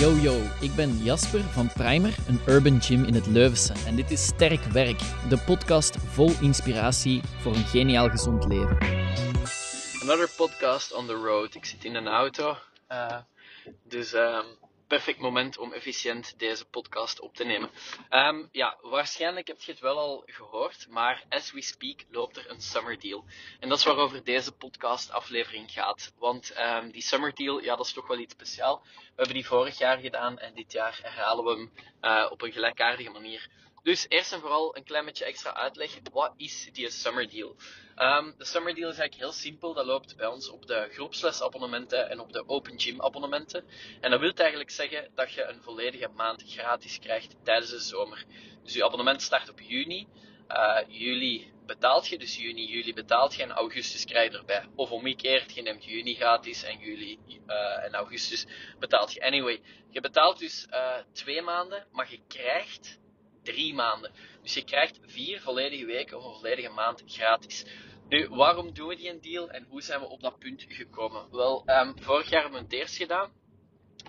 Yo yo, ik ben Jasper van Primer, een urban gym in het Leuvense. En dit is Sterk Werk, de podcast vol inspiratie voor een geniaal gezond leven. Another podcast on the road. Ik zit in een auto. Uh, dus um, perfect moment om efficiënt deze podcast op te nemen. Um, ja, waarschijnlijk heb je het wel al gehoord, maar as we speak loopt er een summer deal. En dat is waarover deze podcast aflevering gaat. Want um, die summer deal, ja, dat is toch wel iets speciaal. We hebben die vorig jaar gedaan en dit jaar herhalen we hem uh, op een gelijkaardige manier. Dus eerst en vooral een klein beetje extra uitleg. Wat is die Summer Deal? Um, de Summer Deal is eigenlijk heel simpel. Dat loopt bij ons op de groepslesabonnementen en op de Open Gym abonnementen. En dat wil eigenlijk zeggen dat je een volledige maand gratis krijgt tijdens de zomer. Dus je abonnement start op juni. Uh, juli betaalt je, dus juni, juli betaalt je en augustus krijg je erbij. Of omgekeerd, je neemt juni gratis en juli uh, en augustus betaalt je. Anyway, je betaalt dus uh, twee maanden, maar je krijgt drie maanden. Dus je krijgt vier volledige weken of een volledige maand gratis. Nu, waarom doen we die een deal en hoe zijn we op dat punt gekomen? Wel, um, vorig jaar hebben we het eerst gedaan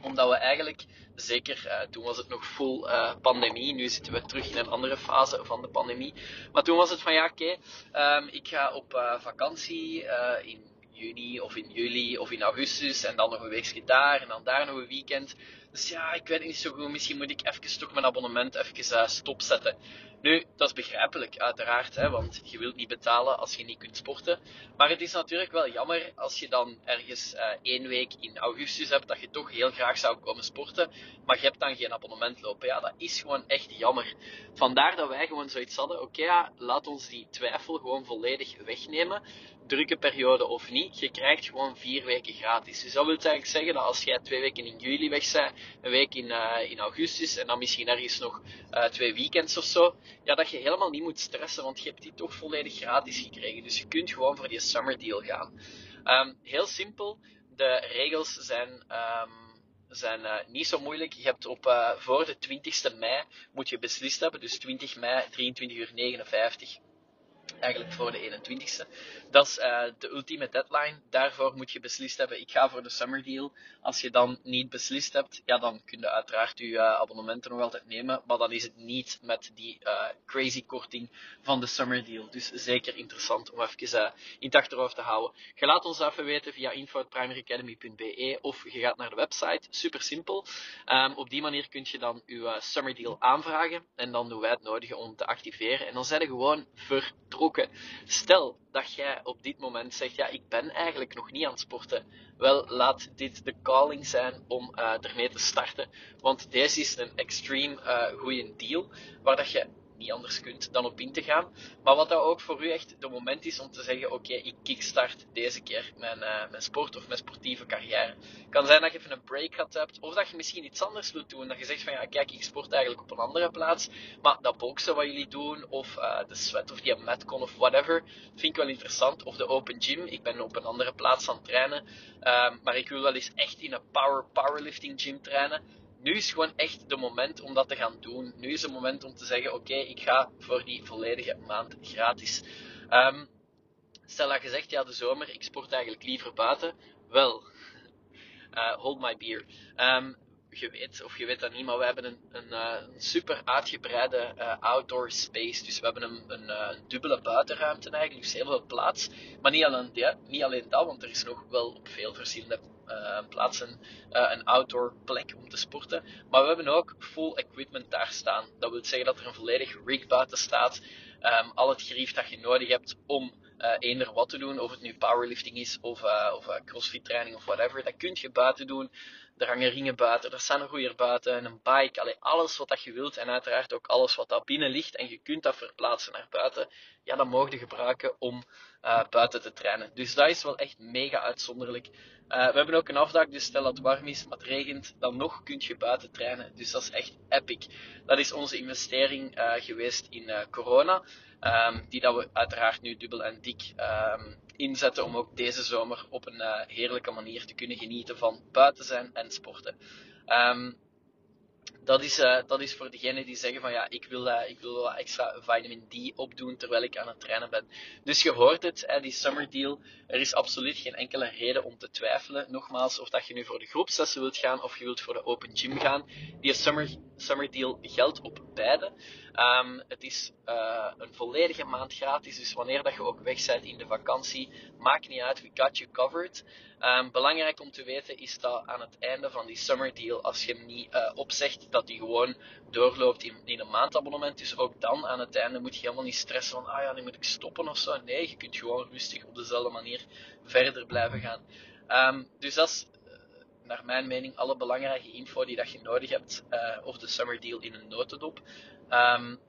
omdat we eigenlijk, zeker uh, toen was het nog full uh, pandemie, nu zitten we terug in een andere fase van de pandemie. Maar toen was het van ja, oké, um, ik ga op uh, vakantie in juni of in juli of in augustus en dan nog een weekje daar en dan daar nog een weekend. Dus ja, ik weet het niet zo goed. Misschien moet ik even toch mijn abonnement even uh, stopzetten. Nu, dat is begrijpelijk, uiteraard, hè, want je wilt niet betalen als je niet kunt sporten. Maar het is natuurlijk wel jammer als je dan ergens uh, één week in augustus hebt dat je toch heel graag zou komen sporten, maar je hebt dan geen abonnement lopen. Ja, dat is gewoon echt jammer. Vandaar dat wij gewoon zoiets hadden, oké, laat ons die twijfel gewoon volledig wegnemen drukke periode of niet, je krijgt gewoon vier weken gratis. Dus dat wil eigenlijk zeggen dat als jij twee weken in juli weg bent, een week in, uh, in augustus en dan misschien ergens nog uh, twee weekends of zo, ja, dat je helemaal niet moet stressen, want je hebt die toch volledig gratis gekregen. Dus je kunt gewoon voor die summer deal gaan. Um, heel simpel, de regels zijn. Um, zijn uh, niet zo moeilijk. Je hebt op, uh, voor de 20ste mei moet je beslist hebben, dus 20 mei, 23 uur 59 eigenlijk voor de 21ste. Dat is uh, de ultieme deadline. Daarvoor moet je beslist hebben, ik ga voor de summer deal. Als je dan niet beslist hebt, ja, dan kun je uiteraard je uh, abonnementen nog altijd nemen. Maar dan is het niet met die uh, crazy korting van de summer deal. Dus zeker interessant om even in het achterhoofd te houden. Je laat ons even weten via info.primaryacademy.be of je gaat naar de website. Super simpel. Um, op die manier kun je dan je summer deal aanvragen. En dan doen wij het nodige om te activeren. En dan zijn er gewoon vertrokken. Stel dat jij op dit moment zegt, ja, ik ben eigenlijk nog niet aan het sporten. Wel, laat dit de calling zijn om uh, ermee te starten. Want deze is een extreem uh, goede deal, waar dat je niet anders kunt dan op in te gaan. Maar wat dat ook voor u echt de moment is om te zeggen: Oké, ik kickstart deze keer mijn, uh, mijn sport of mijn sportieve carrière. Kan zijn dat je even een break gehad hebt, of dat je misschien iets anders wilt doen. Dat je zegt: van ja, kijk, ik sport eigenlijk op een andere plaats, maar dat boksen wat jullie doen, of uh, de sweat of die metcon of whatever, vind ik wel interessant. Of de open gym, ik ben op een andere plaats aan het trainen, uh, maar ik wil wel eens echt in een power powerlifting gym trainen nu is gewoon echt de moment om dat te gaan doen. Nu is het moment om te zeggen: Oké, ik ga voor die volledige maand gratis. Um, stel dat je zegt: Ja, de zomer, ik sport eigenlijk liever buiten. Wel, uh, hold my beer. Um, je weet, of je weet dat niet, maar we hebben een, een, een super uitgebreide uh, outdoor space. Dus we hebben een, een, een, dubbele buitenruimte eigenlijk, dus heel veel plaats. Maar niet alleen, ja, niet alleen dat, want er is nog wel op veel verschillende plaatsen een outdoor plek om te sporten. Maar we hebben ook full equipment daar staan. Dat wil zeggen dat er een volledig rig buiten staat. Um, al het gerief dat je nodig hebt om uh, eender wat te doen, of het nu powerlifting is of, of crossfit training of whatever, dat kun je buiten doen. Er hangen ringen buiten, er staan roeier buiten, een bike, allee, alles wat dat je wilt en uiteraard ook alles wat daar binnen ligt en je kunt dat verplaatsen naar buiten, ja, dat mogen je gebruiken om uh, buiten te trainen. Dus dat is wel echt mega uitzonderlijk. Uh, we hebben ook een afdak, dus stel dat het warm is, maar het regent, dan nog kun je buiten trainen. Dus dat is echt epic. Dat is onze investering uh, geweest in corona. Um, die dat we uiteraard nu dubbel en dik um, inzetten om ook deze zomer op een uh, heerlijke manier te kunnen genieten van buiten zijn en sporten. Um, dat is, uh, dat is voor degenen die zeggen van ja, ik wil, uh, ik wil wel extra vitamin D opdoen terwijl ik aan het trainen ben. Dus je hoort het, die summer deal. Er is absoluut geen enkele reden om te twijfelen. Nogmaals, of dat je nu voor de groepslessen wilt gaan of je wilt voor de open gym gaan. Die summer, summer deal geldt op beide. Um, het is uh, een volledige maand gratis, dus wanneer dat je ook weg bent in de vakantie, maakt niet uit, we got you covered. Um, belangrijk om te weten is dat aan het einde van die summer deal, als je hem niet opzegt, dat die gewoon doorloopt in, in, een maandabonnement. Dus ook dan aan het einde moet je helemaal niet stressen van, ah ja, nu moet ik stoppen of zo. Nee, je kunt gewoon rustig op dezelfde manier verder blijven gaan. Um, dus dat is uh, naar mijn mening alle belangrijke info die dat je nodig hebt, uh, of de summer deal in een notendop. Um,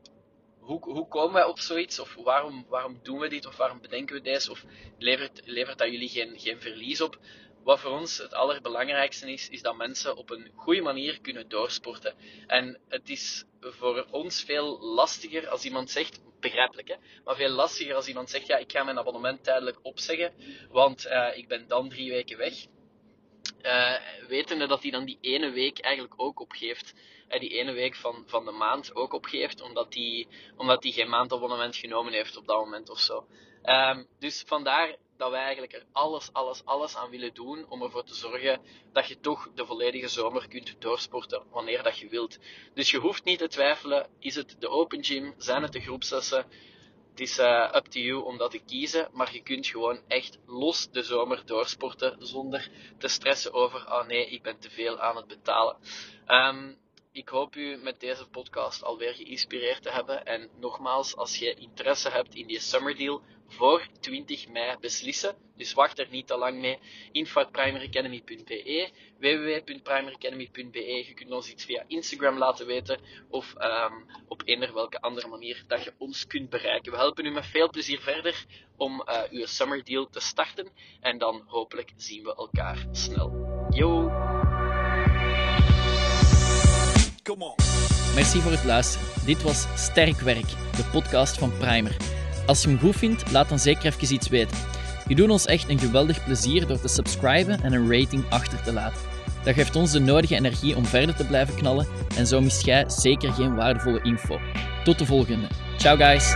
hoe, hoe komen wij op zoiets? Of waarom, waarom doen we dit? Of waarom bedenken we deze? Of levert, levert dat jullie geen, geen verlies op? Wat voor ons het allerbelangrijkste is, is dat mensen op een goede manier kunnen doorsporten. En het is voor ons veel lastiger als iemand zegt, begrijpelijk hè, maar veel lastiger als iemand zegt, ja, ik ga mijn abonnement tijdelijk opzeggen, want uh, ik ben dan drie weken weg. Uh, wetende dat hij dan die ene week eigenlijk ook opgeeft die ene week van, van de maand ook opgeeft, omdat hij omdat die geen maandabonnement genomen heeft op dat moment of zo. Um, dus vandaar dat wij eigenlijk er alles, alles, alles aan willen doen om ervoor te zorgen dat je toch de volledige zomer kunt doorsporten wanneer dat je wilt. Dus je hoeft niet te twijfelen, is het de open gym, zijn het de groepsessen, het is uh, up to you om dat te kiezen, maar je kunt gewoon echt los de zomer doorsporten zonder te stressen over, oh nee, ik ben te veel aan het betalen. Um, ik hoop u met deze podcast alweer geïnspireerd te hebben. En nogmaals, als je interesse hebt in die summer deal, voor 20 mei beslissen. Dus wacht er niet te lang mee. info.primaryacademy.be www.primaryacademy.be Je kunt ons iets via Instagram laten weten of um, op eender welke andere manier dat je ons kunt bereiken. We helpen u met veel plezier verder om uh, uw summer deal te starten. En dan hopelijk zien we elkaar snel. Yo! Merci voor het luisteren. Dit was Sterk Werk, de podcast van Primer. Als je hem goed vindt, laat dan zeker even iets weten. Je doet ons echt een geweldig plezier door te subscriben en een rating achter te laten. Dat geeft ons de nodige energie om verder te blijven knallen en zo mist jij zeker geen waardevolle info. Tot de volgende. Ciao guys!